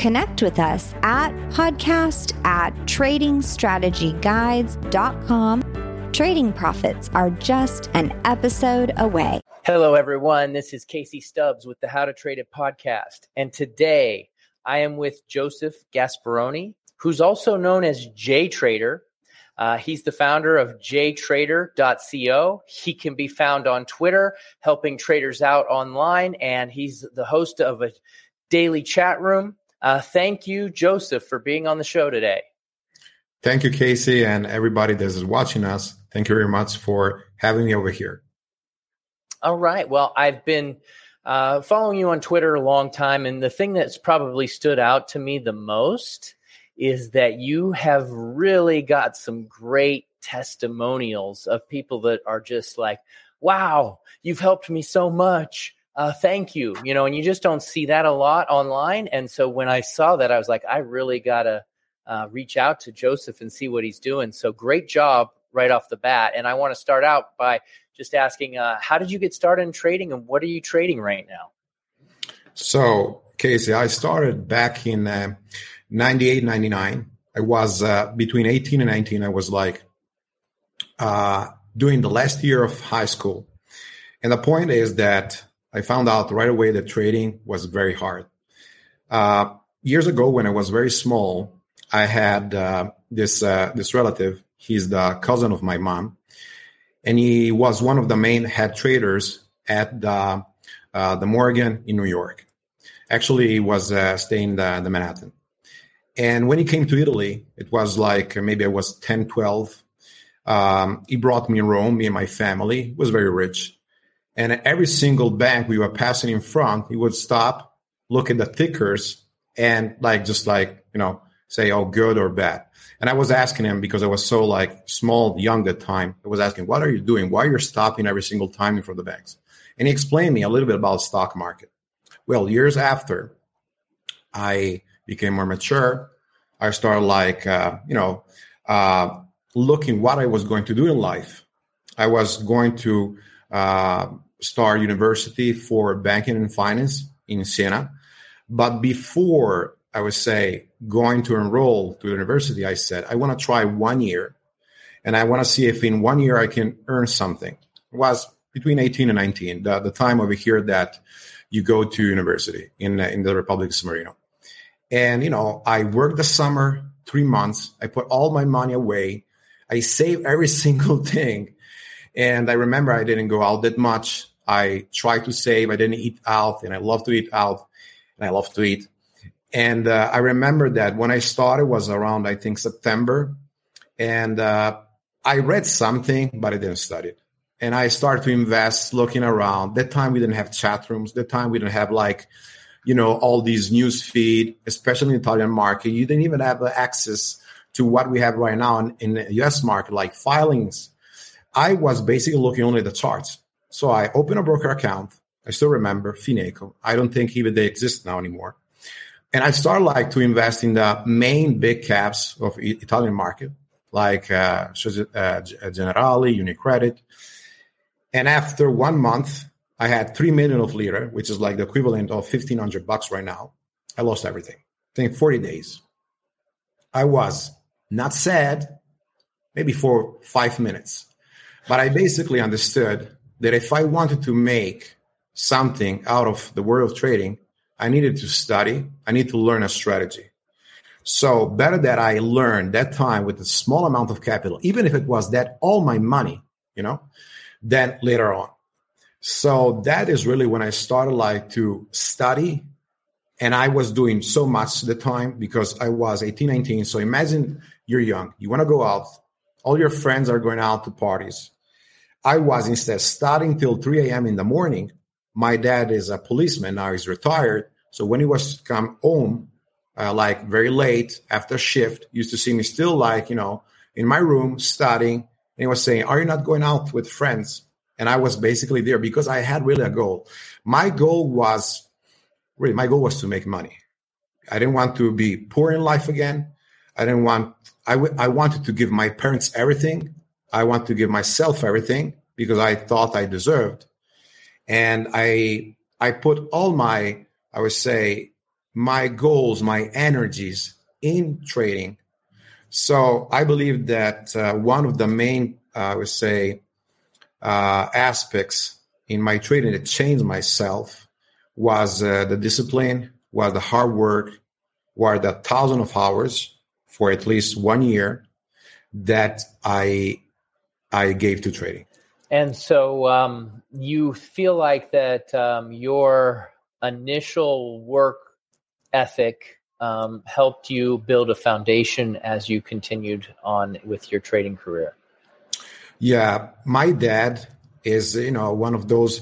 Connect with us at podcast at tradingstrategyguides.com. Trading profits are just an episode away. Hello, everyone. This is Casey Stubbs with the How to Trade It podcast. And today I am with Joseph Gasparoni, who's also known as J Trader. Uh, he's the founder of jtrader.co. He can be found on Twitter, helping traders out online, and he's the host of a daily chat room uh, thank you, Joseph, for being on the show today. Thank you, Casey, and everybody that is watching us. Thank you very much for having me over here. All right. Well, I've been uh, following you on Twitter a long time, and the thing that's probably stood out to me the most is that you have really got some great testimonials of people that are just like, wow, you've helped me so much uh, thank you, you know, and you just don't see that a lot online. And so when I saw that, I was like, I really got to uh, reach out to Joseph and see what he's doing. So great job right off the bat. And I want to start out by just asking, uh, how did you get started in trading and what are you trading right now? So, Casey, I started back in uh, 98, 99. I was uh, between 18 and 19. I was like uh, doing the last year of high school. And the point is that I found out right away that trading was very hard. Uh, years ago, when I was very small, I had uh, this uh, this relative. He's the cousin of my mom, and he was one of the main head traders at the uh, the Morgan in New York. Actually, he was uh, staying the, the Manhattan. And when he came to Italy, it was like maybe I was 10, 12. Um, he brought me in Rome, me and my family. He was very rich and every single bank we were passing in front, he would stop, look at the tickers, and like just like you know say oh good or bad. And I was asking him because I was so like small, young at the time. I was asking, what are you doing? Why are you're stopping every single time in front of the banks? And he explained me a little bit about stock market. Well, years after I became more mature, I started like uh, you know uh, looking what I was going to do in life. I was going to uh, start university for banking and finance in Siena. But before I would say going to enroll to university, I said, I want to try one year and I want to see if in one year I can earn something. It was between 18 and 19, the, the time over here that you go to university in, in the Republic of San Marino. And, you know, I worked the summer, three months. I put all my money away. I saved every single thing. And I remember I didn't go out that much. I tried to save. I didn't eat out, and I love to eat out, and I love to eat. And uh, I remember that when I started was around I think September, and uh, I read something, but I didn't study it. And I started to invest, looking around. That time we didn't have chat rooms. That time we didn't have like, you know, all these news feed, especially in the Italian market. You didn't even have access to what we have right now in, in the U.S. market, like filings I was basically looking only at the charts. So I opened a broker account. I still remember Fineco. I don't think even they exist now anymore. And I started like to invest in the main big caps of Italian market, like uh, uh, Generali, Unicredit. And after one month, I had three million of lira, which is like the equivalent of fifteen hundred bucks right now. I lost everything. I think forty days. I was not sad, maybe for five minutes. But I basically understood that if I wanted to make something out of the world of trading, I needed to study, I need to learn a strategy. So better that I learned that time with a small amount of capital, even if it was that all my money, you know, than later on. So that is really when I started like to study. And I was doing so much the time because I was 18, 19. So imagine you're young, you want to go out, all your friends are going out to parties. I was instead studying till 3 a.m. in the morning. My dad is a policeman now; he's retired. So when he was come home, uh, like very late after shift, used to see me still like you know in my room studying And he was saying, Are you not going out with friends? And I was basically there because I had really a goal. My goal was really, my goal was to make money. I didn't want to be poor in life again. I didn't want, I, w- I wanted to give my parents everything. I want to give myself everything because I thought I deserved. And I, I put all my, I would say, my goals, my energies in trading. So I believe that uh, one of the main, uh, I would say, uh, aspects in my trading that changed myself was uh, the discipline, was the hard work, were the thousand of hours for at least one year that I I gave to trading. And so um, you feel like that um, your initial work ethic um, helped you build a foundation as you continued on with your trading career? Yeah, my dad is you know one of those.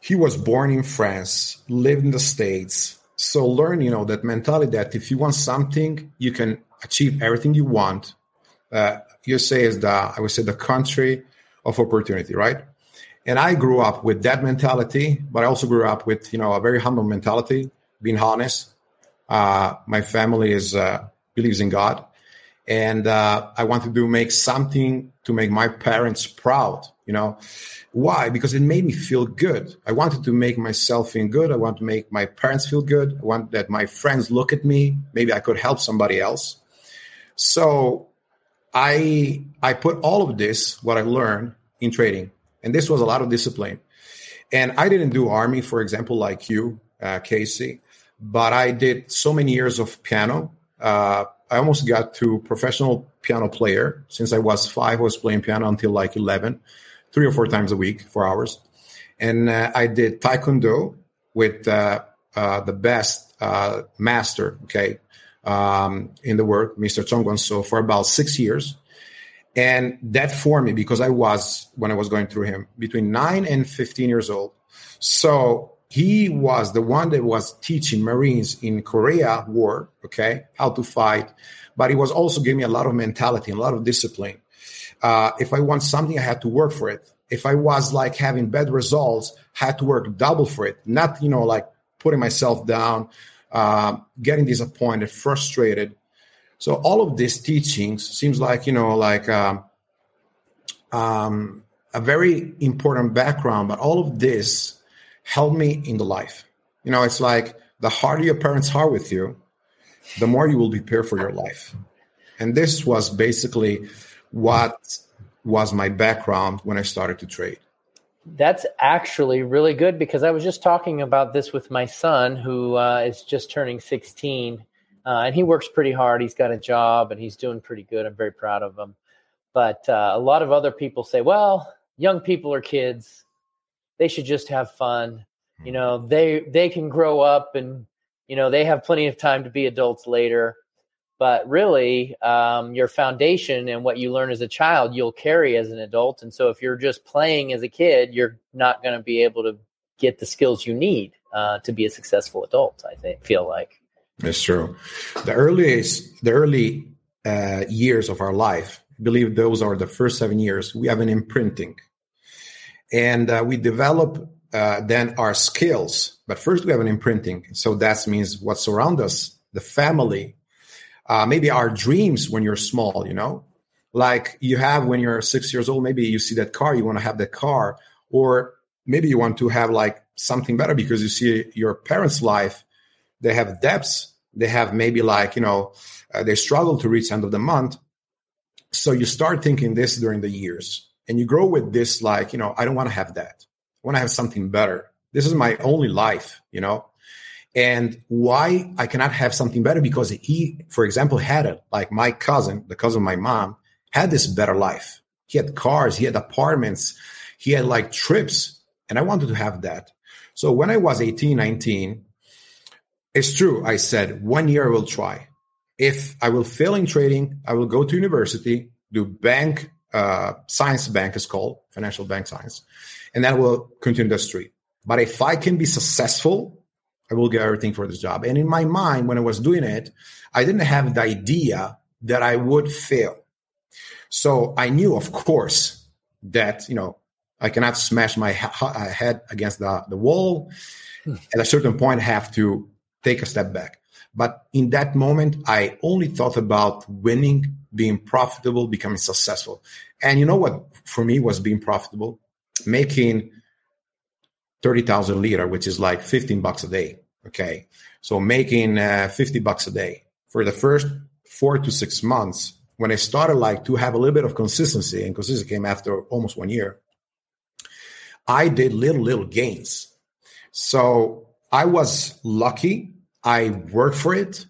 He was born in France, lived in the States, so learn you know that mentality that if you want something, you can achieve everything you want. Uh, USA is the I would say the country of opportunity, right? And I grew up with that mentality, but I also grew up with you know a very humble mentality, being honest. Uh, my family is uh, believes in God, and uh, I wanted to make something to make my parents proud. You know, why? Because it made me feel good. I wanted to make myself feel good. I want to make my parents feel good. I want that my friends look at me. Maybe I could help somebody else. So I I put all of this what I learned in trading, and this was a lot of discipline. And I didn't do army, for example, like you, uh, Casey, but I did so many years of piano. Uh, I almost got to professional piano player since I was five. I was playing piano until like eleven, three or four times a week, four hours. And uh, I did taekwondo with uh, uh, the best uh, master, okay, um, in the world, Mr. Chong So for about six years. And that formed me because I was, when I was going through him, between nine and 15 years old. So he was the one that was teaching Marines in Korea War, okay, how to fight. But he was also giving me a lot of mentality, a lot of discipline. Uh, if I want something, I had to work for it. If I was like having bad results, I had to work double for it. Not, you know, like putting myself down, uh, getting disappointed, frustrated. So all of these teachings seems like you know like um, um, a very important background, but all of this helped me in the life. You know, it's like the harder your parents are with you, the more you will prepare for your life. And this was basically what was my background when I started to trade. That's actually really good because I was just talking about this with my son who uh, is just turning 16 uh, and he works pretty hard. He's got a job and he's doing pretty good. I'm very proud of him. But uh, a lot of other people say, well, young people are kids. They should just have fun. You know, they they can grow up and you know they have plenty of time to be adults later. But really, um, your foundation and what you learn as a child, you'll carry as an adult. And so, if you're just playing as a kid, you're not going to be able to get the skills you need uh, to be a successful adult. I think feel like. that's true. The earliest, the early uh, years of our life, I believe those are the first seven years. We have an imprinting, and uh, we develop uh, then our skills. But first, we have an imprinting. So that means what surrounds us, the family, uh, maybe our dreams when you're small. You know, like you have when you're six years old. Maybe you see that car, you want to have that car, or maybe you want to have like something better because you see your parents' life they have debts they have maybe like you know uh, they struggle to reach end of the month so you start thinking this during the years and you grow with this like you know i don't want to have that i want to have something better this is my only life you know and why i cannot have something better because he for example had it like my cousin the cousin of my mom had this better life he had cars he had apartments he had like trips and i wanted to have that so when i was 18 19 it's true. I said one year I will try. If I will fail in trading, I will go to university, do bank uh, science bank is called financial bank science, and I will continue the street. But if I can be successful, I will get everything for this job. And in my mind, when I was doing it, I didn't have the idea that I would fail. So I knew, of course, that you know I cannot smash my ha- uh, head against the, the wall. Hmm. At a certain point, I have to take a step back. But in that moment, I only thought about winning, being profitable, becoming successful. And you know what for me was being profitable? Making 30,000 liter, which is like 15 bucks a day. Okay. So making uh, 50 bucks a day for the first four to six months when I started like to have a little bit of consistency and consistency came after almost one year. I did little, little gains. So I was lucky. I worked for it.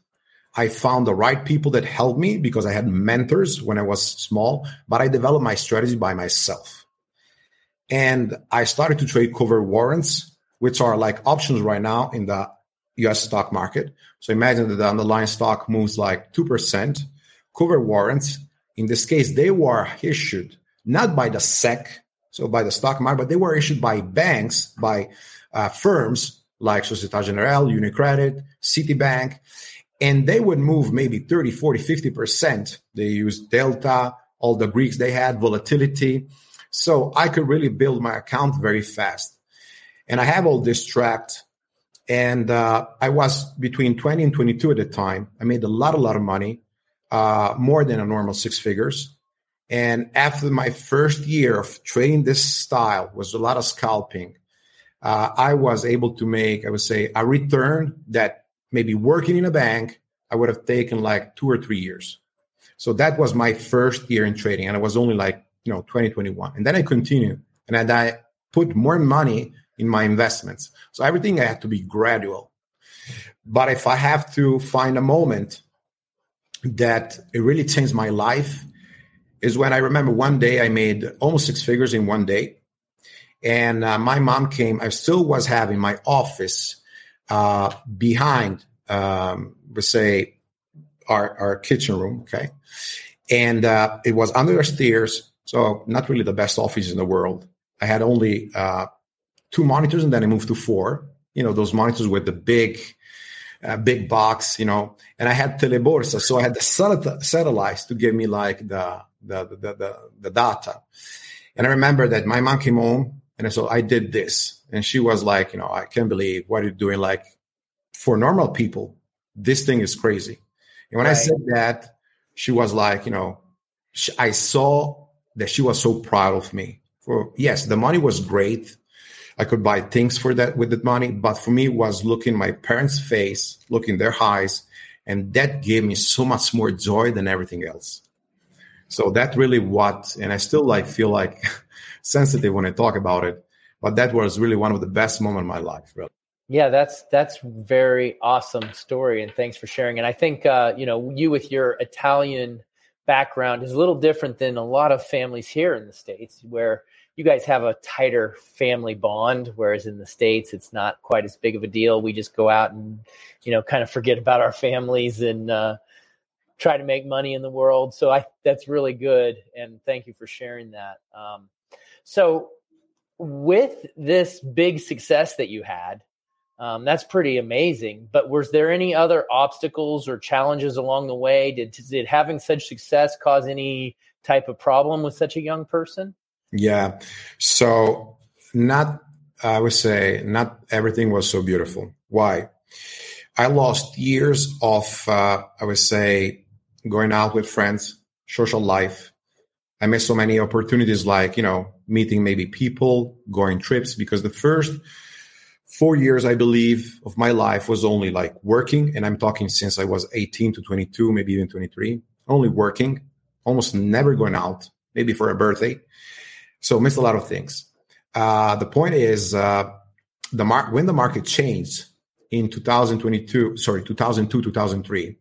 I found the right people that helped me because I had mentors when I was small, but I developed my strategy by myself. And I started to trade cover warrants, which are like options right now in the US stock market. So imagine that the underlying stock moves like 2%. Cover warrants, in this case, they were issued not by the SEC, so by the stock market, but they were issued by banks, by uh, firms like Societe Generale, Unicredit, Citibank, and they would move maybe 30, 40, 50%. They used Delta, all the Greeks they had, volatility. So I could really build my account very fast. And I have all this tracked. And uh, I was between 20 and 22 at the time. I made a lot, a lot of money, uh, more than a normal six figures. And after my first year of trading this style was a lot of scalping. Uh, I was able to make, I would say, a return that maybe working in a bank, I would have taken like two or three years. So that was my first year in trading. And I was only like, you know, 2021. And then I continue and then I put more money in my investments. So everything I had to be gradual. But if I have to find a moment that it really changed my life, is when I remember one day I made almost six figures in one day. And uh, my mom came, I still was having my office uh, behind, um, let's say, our, our kitchen room. Okay. And uh, it was under the stairs. So, not really the best office in the world. I had only uh, two monitors and then I moved to four, you know, those monitors with the big, uh, big box, you know, and I had teleborsa. So I had the satellites to give me like the, the, the, the, the data. And I remember that my mom came home and so I did this. And she was like, you know, I can't believe what you're doing. Like for normal people, this thing is crazy. And when right. I said that, she was like, you know, she, I saw that she was so proud of me. For yes, the money was great. I could buy things for that with that money, but for me was looking my parents' face, looking their eyes, and that gave me so much more joy than everything else. So that really what, and I still like feel like sensitive when I talk about it, but that was really one of the best moments in my life, really. Yeah, that's that's very awesome story, and thanks for sharing. And I think uh, you know you with your Italian background is a little different than a lot of families here in the states, where you guys have a tighter family bond, whereas in the states it's not quite as big of a deal. We just go out and you know kind of forget about our families and uh, try to make money in the world. So I that's really good, and thank you for sharing that. Um, so with this big success that you had, um, that's pretty amazing. But was there any other obstacles or challenges along the way? Did did having such success cause any type of problem with such a young person? Yeah. So not I would say not everything was so beautiful. Why? I lost years of uh, I would say going out with friends, social life. I missed so many opportunities like, you know, meeting maybe people, going trips, because the first four years, I believe, of my life was only like working. And I'm talking since I was 18 to 22, maybe even 23, only working, almost never going out, maybe for a birthday. So missed a lot of things. Uh, the point is, uh, the mar- when the market changed in 2022, sorry, 2002, 2003,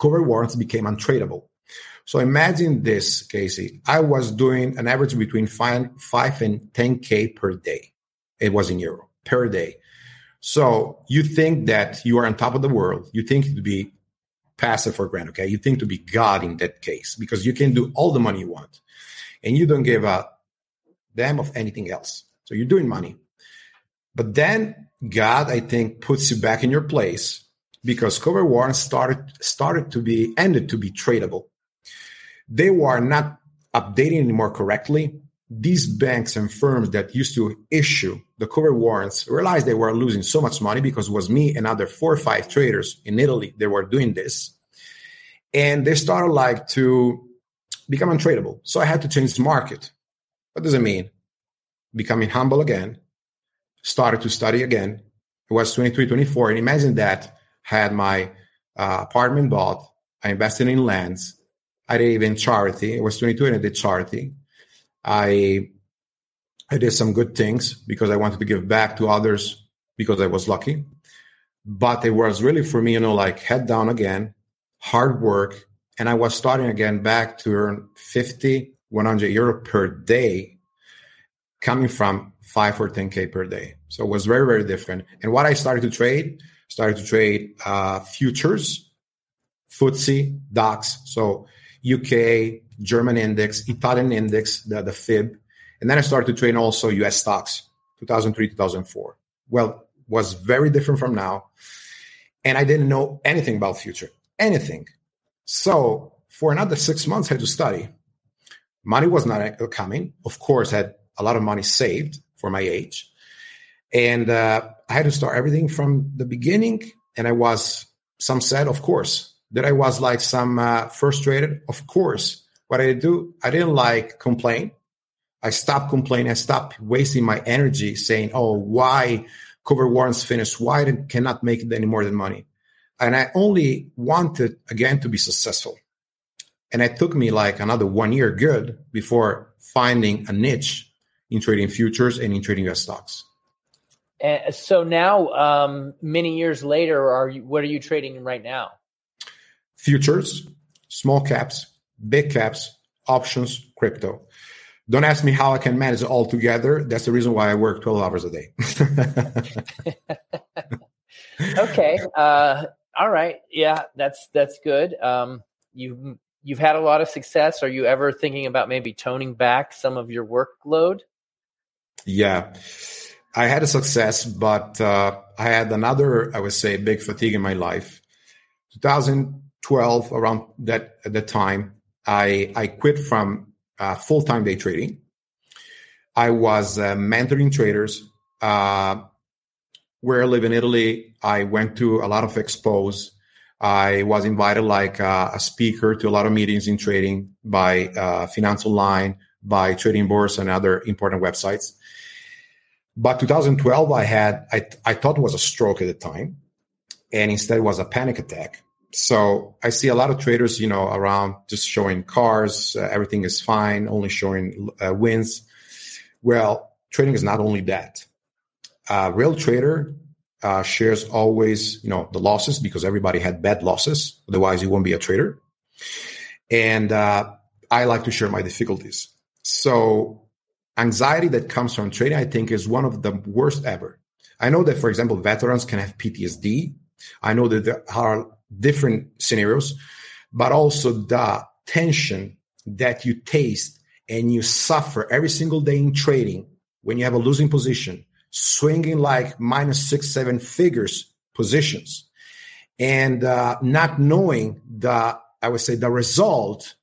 cover warrants became untradeable. So imagine this, Casey. I was doing an average between five, five and 10K per day. It was in euro per day. So you think that you are on top of the world. You think to be passive for granted. Okay. You think to be God in that case because you can do all the money you want and you don't give a damn of anything else. So you're doing money. But then God, I think, puts you back in your place because cover warrants started started to be ended to be tradable. they were not updating anymore correctly. These banks and firms that used to issue the cover warrants realized they were losing so much money because it was me and other four or five traders in Italy that were doing this. And they started like to become untradeable. So I had to change the market. What does it mean? Becoming humble again, started to study again. It was 23, 24. And imagine that had my uh, apartment bought. I invested in lands. I did even charity. It was 22 and I did charity. I I did some good things because I wanted to give back to others because I was lucky. But it was really for me, you know, like head down again, hard work. And I was starting again back to earn 50, 100 euro per day coming from five or 10K per day. So it was very, very different. And what I started to trade, started to trade uh, futures, FTSE, DAX. So UK, German index, Italian index, the, the FIB. And then I started to train also US stocks, 2003, 2004. Well, was very different from now. And I didn't know anything about future, anything. So for another six months, I had to study. Money was not coming. Of course, I had a lot of money saved for my age. And uh, I had to start everything from the beginning. And I was, some said, of course, that I was like some uh, frustrated. Of course, what I do, I didn't like complain. I stopped complaining. I stopped wasting my energy saying, "Oh, why cover warrants finished? Why I cannot make it any more than money?" And I only wanted again to be successful. And it took me like another one year good before finding a niche in trading futures and in trading US stocks. Uh, so now, um, many years later, are you, what are you trading right now? Futures, small caps, big caps, options, crypto. Don't ask me how I can manage it all together. That's the reason why I work 12 hours a day. okay. Uh, all right. Yeah, that's that's good. Um, you you've had a lot of success. Are you ever thinking about maybe toning back some of your workload? Yeah. I had a success, but uh, I had another, I would say, big fatigue in my life. 2012, around that at that time, I I quit from uh, full time day trading. I was uh, mentoring traders. Uh, where I live in Italy, I went to a lot of expos. I was invited like uh, a speaker to a lot of meetings in trading by uh, Finance Online, by Trading Bourse, and other important websites. But 2012, I had I, I thought was a stroke at the time, and instead was a panic attack. So I see a lot of traders, you know, around just showing cars, uh, everything is fine, only showing uh, wins. Well, trading is not only that. A real trader uh, shares always, you know, the losses because everybody had bad losses. Otherwise, you won't be a trader. And uh, I like to share my difficulties. So anxiety that comes from trading, I think, is one of the worst ever. I know that, for example, veterans can have PTSD. I know that there are different scenarios, but also the tension that you taste and you suffer every single day in trading when you have a losing position, swinging like minus six, seven figures positions, and uh, not knowing the, I would say, the result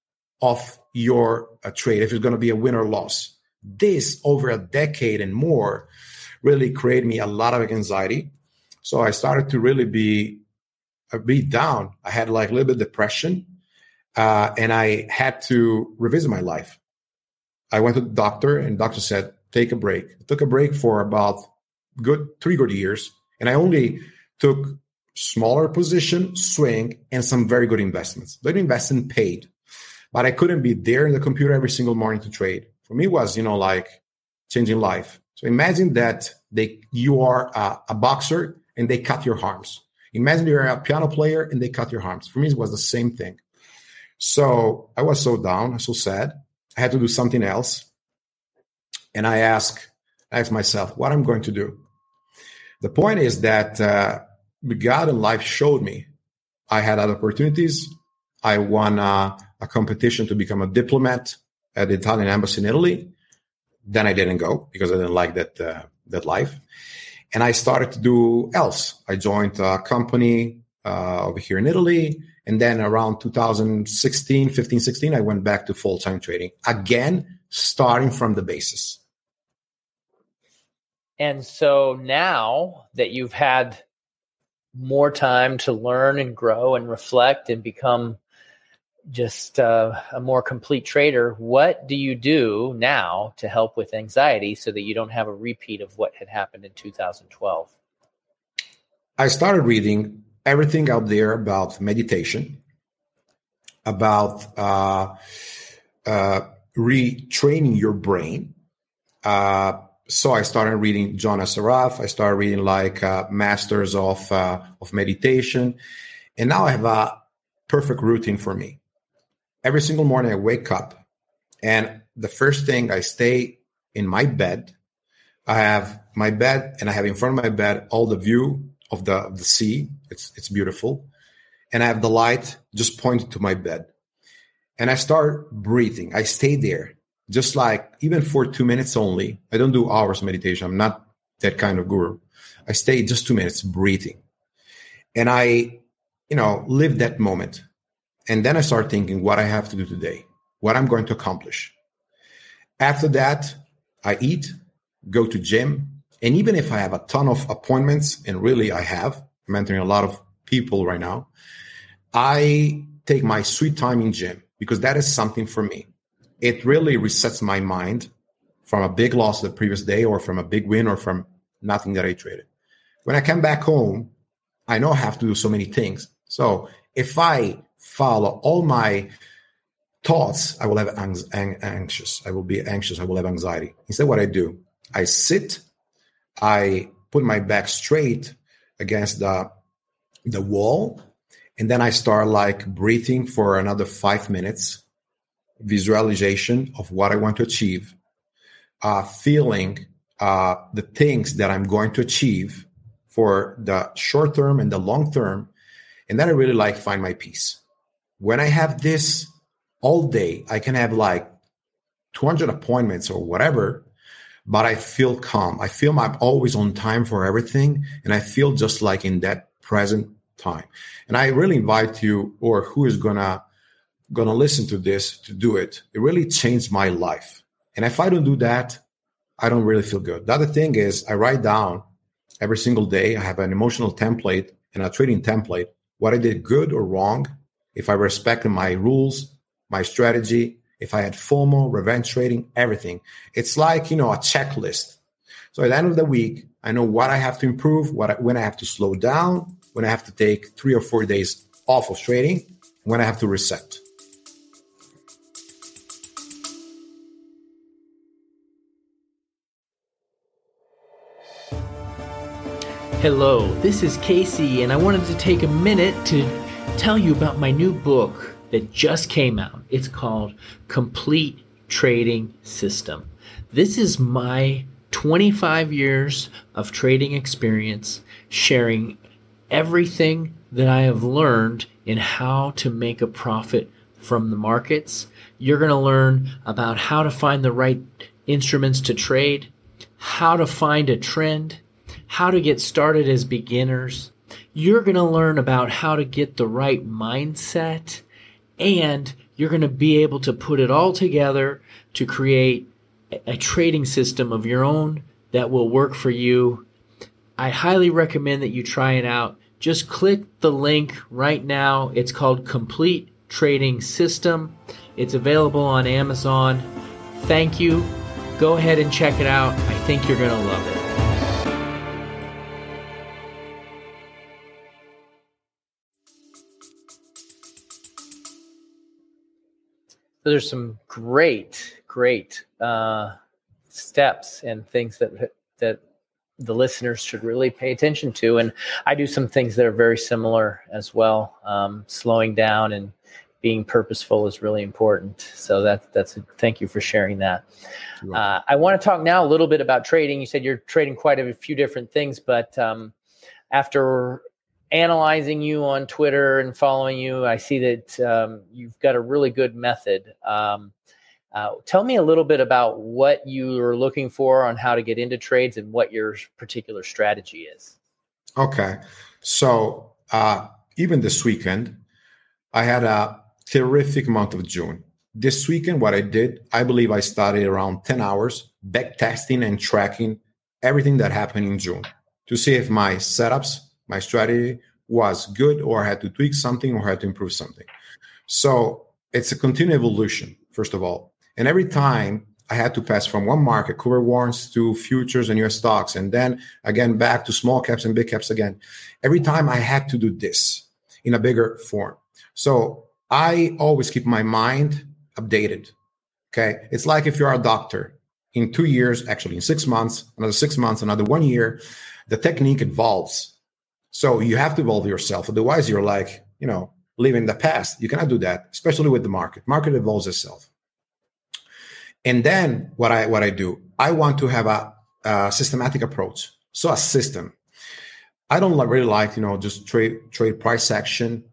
of your uh, trade, if it's going to be a win or loss this over a decade and more really created me a lot of anxiety. So I started to really be a bit down. I had like a little bit of depression, uh, and I had to revisit my life. I went to the doctor, and the doctor said, "Take a break." I took a break for about good three good years, and I only took smaller position, swing, and some very good investments. The investment paid, but I couldn't be there in the computer every single morning to trade for me was you know like changing life so imagine that they you are a, a, boxer and they cut your arms imagine you're a piano player and they cut your arms for me it was the same thing. So i was so down so sad. I had to do something else. And i asked i asked myself what i'm going to do? The point is that uh, god in life showed me i had other opportunities. I won uh, a competition to become a diplomat at the Italian embassy in Italy. Then I didn't go because I didn't like that uh, that life, and I started to do else. I joined a company uh, over here in Italy, And then around 2016, 15, 16, I went back to full time trading again, starting from the basis. And so now that you've had more time to learn and grow and reflect and become just uh, a more complete trader, what do you do now to help with anxiety so that you don't have a repeat of what had happened in 2012? I started reading everything out there about meditation, about uh, uh, retraining your brain. Uh, so I started reading John Assaraf. I started reading like uh, masters of uh, of meditation, and now I have a perfect routine for me. Every single morning, I wake up, and the first thing I stay in my bed. I have my bed, and I have in front of my bed all the view of the of the sea. It's it's beautiful, and I have the light just pointed to my bed, and I start breathing. I stay there just like even for two minutes only. I don't do hours of meditation. I'm not that kind of guru. I stay just two minutes breathing. And I, you know, live that moment. And then I start thinking what I have to do today, what I'm going to accomplish. After that, I eat, go to gym. And even if I have a ton of appointments, and really I have, I'm mentoring a lot of people right now, I take my sweet time in gym because that is something for me it really resets my mind from a big loss the previous day or from a big win or from nothing that I traded. When I come back home, I know I have to do so many things. So if I follow all my thoughts, I will have ang- anxious. I will be anxious. I will have anxiety. Instead, what I do, I sit, I put my back straight against the the wall, and then I start like breathing for another five minutes visualization of what I want to achieve, uh, feeling uh, the things that I'm going to achieve for the short term and the long term. And then I really like find my peace. When I have this all day, I can have like 200 appointments or whatever, but I feel calm. I feel I'm always on time for everything. And I feel just like in that present time. And I really invite you or who is going to going to listen to this to do it. It really changed my life. And if I don't do that, I don't really feel good. The other thing is I write down every single day. I have an emotional template and a trading template, what I did good or wrong, if I respected my rules, my strategy, if I had FOMO revenge trading, everything. It's like, you know, a checklist. So at the end of the week, I know what I have to improve, what I, when I have to slow down, when I have to take three or four days off of trading, when I have to reset. Hello, this is Casey, and I wanted to take a minute to tell you about my new book that just came out. It's called Complete Trading System. This is my 25 years of trading experience, sharing everything that I have learned in how to make a profit from the markets. You're going to learn about how to find the right instruments to trade, how to find a trend how to get started as beginners. You're going to learn about how to get the right mindset and you're going to be able to put it all together to create a trading system of your own that will work for you. I highly recommend that you try it out. Just click the link right now. It's called Complete Trading System. It's available on Amazon. Thank you. Go ahead and check it out. I think you're going to love it. There's some great, great uh, steps and things that that the listeners should really pay attention to. And I do some things that are very similar as well. Um, slowing down and being purposeful is really important. So that that's a, thank you for sharing that. Uh, I want to talk now a little bit about trading. You said you're trading quite a few different things, but um, after analyzing you on Twitter and following you, I see that um, you've got a really good method. Um, uh, tell me a little bit about what you are looking for on how to get into trades and what your particular strategy is. Okay. So, uh, even this weekend, I had a terrific month of June. This weekend, what I did, I believe I studied around 10 hours back testing and tracking everything that happened in June to see if my setups, my strategy was good or I had to tweak something or I had to improve something. So it's a continued evolution, first of all. And every time I had to pass from one market, cover warrants to futures and US stocks, and then again back to small caps and big caps again. Every time I had to do this in a bigger form. So I always keep my mind updated. Okay. It's like if you're a doctor in two years, actually in six months, another six months, another one year, the technique evolves. So you have to evolve yourself. Otherwise, you're like, you know, living the past. You cannot do that, especially with the market. Market evolves itself. And then what I what I do, I want to have a, a systematic approach. So a system. I don't really like, you know, just trade trade price action,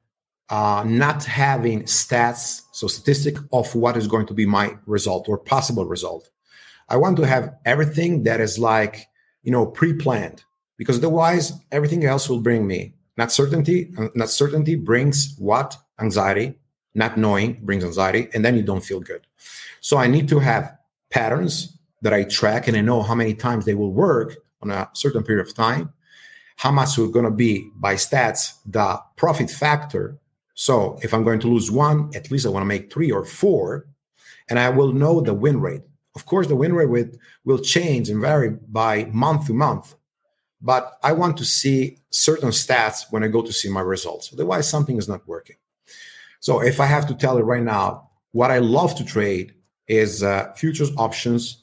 uh, not having stats, so statistic of what is going to be my result or possible result. I want to have everything that is like, you know, pre-planned because otherwise everything else will bring me not certainty. Not certainty brings what? Anxiety. Not knowing brings anxiety, and then you don't feel good. So I need to have patterns that I track and I know how many times they will work on a certain period of time, how much is going to be by stats the profit factor. So if I'm going to lose one, at least I want to make three or four, and I will know the win rate. Of course, the win rate will change and vary by month to month, but I want to see certain stats when I go to see my results. Otherwise, something is not working. So if I have to tell you right now, what I love to trade is uh, futures options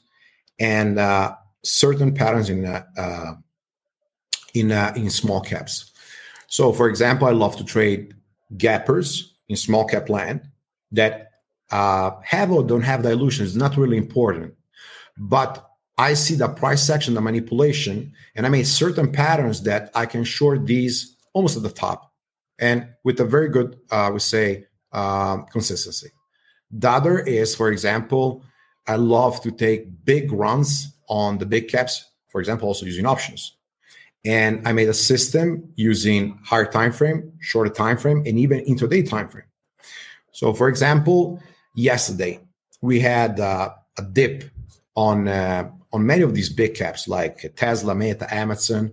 and uh, certain patterns in uh, uh in uh, in small caps. So, for example, I love to trade gappers in small cap land that uh, have or don't have dilution. It's not really important, but I see the price action, the manipulation, and I made certain patterns that I can short these almost at the top, and with a very good, I would say, consistency. The other is, for example, I love to take big runs on the big caps, for example, also using options. And I made a system using higher time frame, shorter time frame, and even intraday time frame. So, for example, yesterday we had uh, a dip on uh, on many of these big caps like Tesla, Meta, Amazon,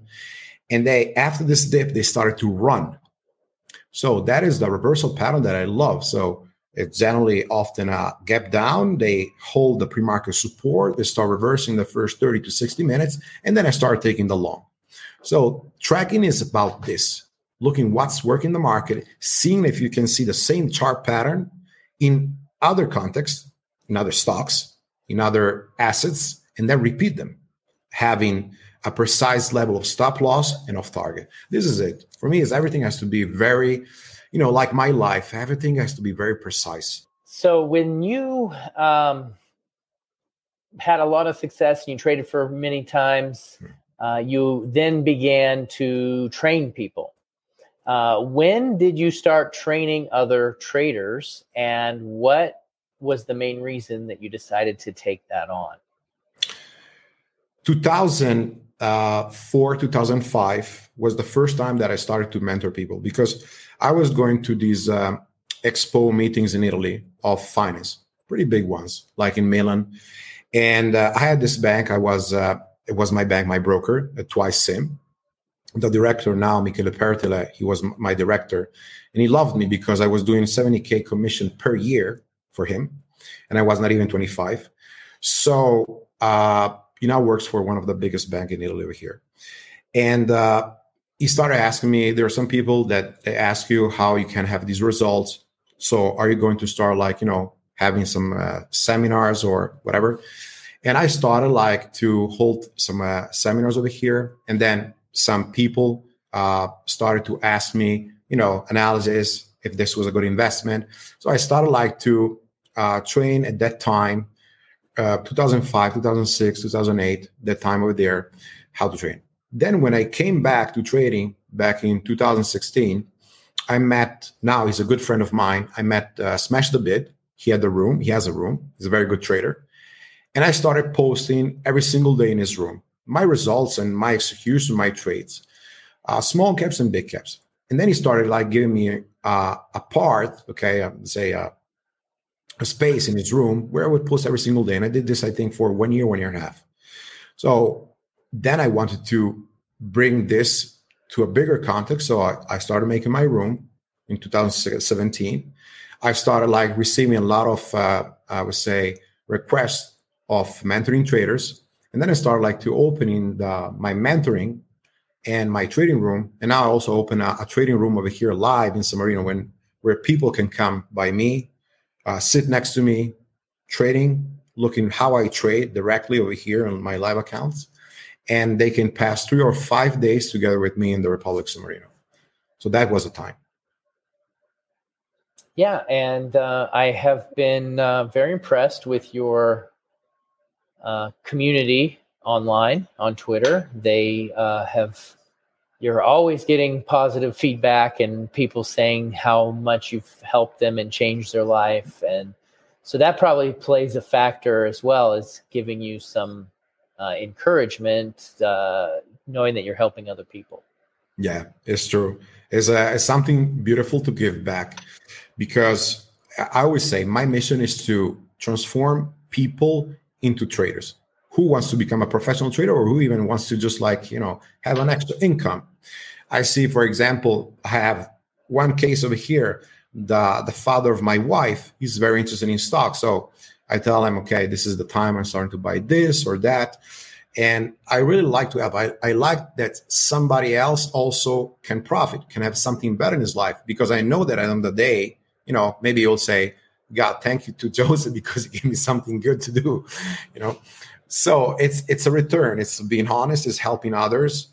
and they after this dip they started to run. So that is the reversal pattern that I love. So it's generally often a gap down. They hold the pre-market support. They start reversing the first 30 to 60 minutes, and then I start taking the long. So tracking is about this: looking what's working in the market, seeing if you can see the same chart pattern in other contexts, in other stocks, in other assets, and then repeat them, having a precise level of stop loss and off target. This is it. For me, is everything has to be very you know, like my life, everything has to be very precise. So when you um, had a lot of success and you traded for many times, hmm. uh, you then began to train people. Uh, when did you start training other traders, and what was the main reason that you decided to take that on? 2004, 2005 was the first time that I started to mentor people because I was going to these uh, expo meetings in Italy of finance, pretty big ones, like in Milan. And uh, I had this bank. I was uh, it was my bank, my broker, uh, Twice Sim. The director now, Michele Pertile, he was my director, and he loved me because I was doing 70k commission per year for him, and I was not even 25. So uh, he now works for one of the biggest bank in Italy over here, and uh, he started asking me there are some people that they ask you how you can have these results. So are you going to start like you know having some uh, seminars or whatever? And i started like to hold some uh, seminars over here. And then some people uh, started to ask me you know analysis if this was a good investment. So i started like to uh, train at that time uh, 2005 2006 2008 that time over there how to train then when I came back to trading back in 2016, I met now he's a good friend of mine. I met uh, Smash the Bid. He had the room. He has a room. He's a very good trader. And I started posting every single day in his room my results and my execution, my trades, uh, small caps and big caps. And then he started like giving me uh, a part, okay, uh, say uh, a space in his room where I would post every single day. And I did this, I think, for one year, one year and a half. So then I wanted to bring this to a bigger context. So I, I started making my room in 2017. I started like receiving a lot of, uh, I would say, requests of mentoring traders. And then I started like to opening the, my mentoring and my trading room. And now I also open a, a trading room over here live in San Marino when where people can come by me, uh, sit next to me, trading, looking how I trade directly over here on my live accounts. And they can pass three or five days together with me in the Republic of Marino. So that was a time. Yeah, and uh, I have been uh, very impressed with your uh, community online on Twitter. They uh, have you're always getting positive feedback and people saying how much you've helped them and changed their life. And so that probably plays a factor as well as giving you some uh, encouragement uh, knowing that you're helping other people. Yeah it's true. It's, a, it's something beautiful to give back because i always say my mission is to transform people into traders who wants to become a professional trader or who even wants to just like you know have an extra income. I see for example i have one case over here. The the father of my wife he's very interested in stock so i tell him okay this is the time i'm starting to buy this or that. And i really like to have i, I like that somebody else also can profit can have something better in his life because i know that at the end of the day you know maybe he'll say god thank you to joseph because he gave me something good to do you know so it's it's a return. It's being honest it's helping others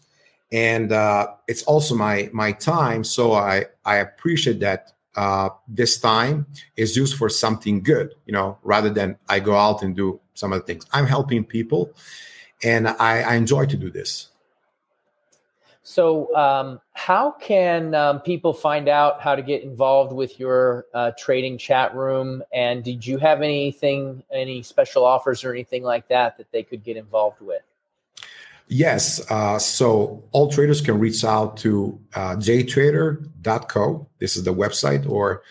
and uh, it's also my my time. So i i appreciate that uh, this time is used for something good you know rather than i go out and do some other things. I'm helping people and i, I enjoy to do this so, um, how can um, people find out how to get involved with your uh, trading chat room? And did you have anything, any special offers or anything like that that they could get involved with? Yes. Uh, so, all traders can reach out to uh, jtrader.co. This is the website, or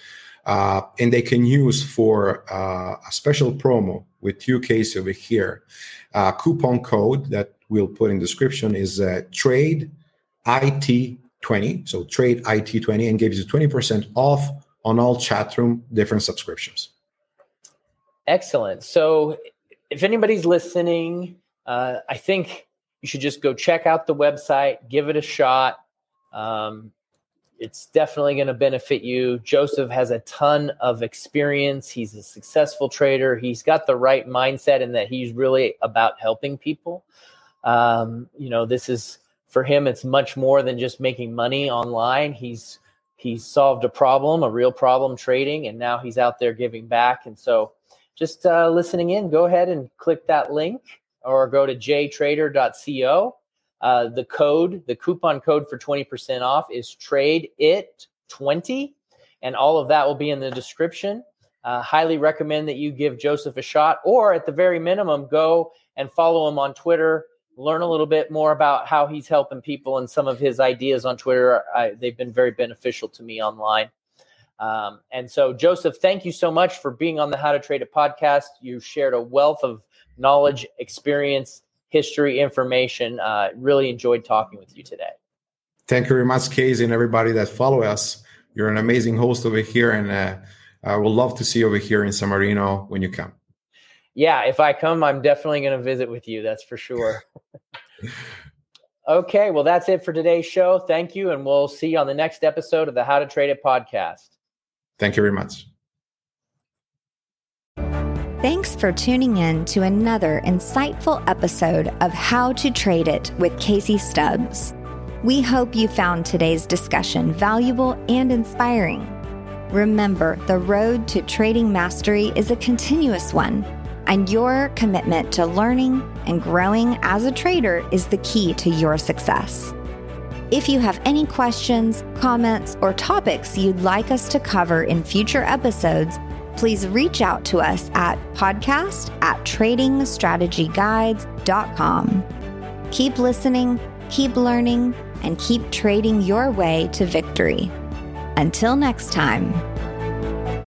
uh, and they can use for uh, a special promo with you Casey over here. Uh, coupon code that we'll put in description is uh, trade IT20. So trade IT20 and gives you 20% off on all chatroom different subscriptions. Excellent. So if anybody's listening, uh, I think you should just go check out the website, give it a shot. Um, it's definitely going to benefit you. Joseph has a ton of experience. He's a successful trader. He's got the right mindset in that he's really about helping people. Um, you know, this is for him it's much more than just making money online. He's he's solved a problem a real problem trading and now he's out there giving back. And so just uh, listening in go ahead and click that link or go to jtrader.co uh, the code the coupon code for 20% off is trade it 20 and all of that will be in the description. Uh, highly recommend that you give joseph a shot or at the very minimum go and follow him on twitter learn a little bit more about how he's helping people and some of his ideas on Twitter. I, they've been very beneficial to me online. Um, and so, Joseph, thank you so much for being on the How to Trade It podcast. You shared a wealth of knowledge, experience, history, information. Uh, really enjoyed talking with you today. Thank you very much, Casey, and everybody that follow us. You're an amazing host over here, and uh, I would love to see you over here in San Marino when you come yeah, if I come, I'm definitely going to visit with you. That's for sure. okay, well, that's it for today's show. Thank you, and we'll see you on the next episode of the How to Trade It podcast. Thank you very much. Thanks for tuning in to another insightful episode of How to Trade It with Casey Stubbs. We hope you found today's discussion valuable and inspiring. Remember, the road to trading mastery is a continuous one and your commitment to learning and growing as a trader is the key to your success. If you have any questions, comments, or topics you'd like us to cover in future episodes, please reach out to us at podcast at tradingstrategyguides.com. Keep listening, keep learning, and keep trading your way to victory. Until next time.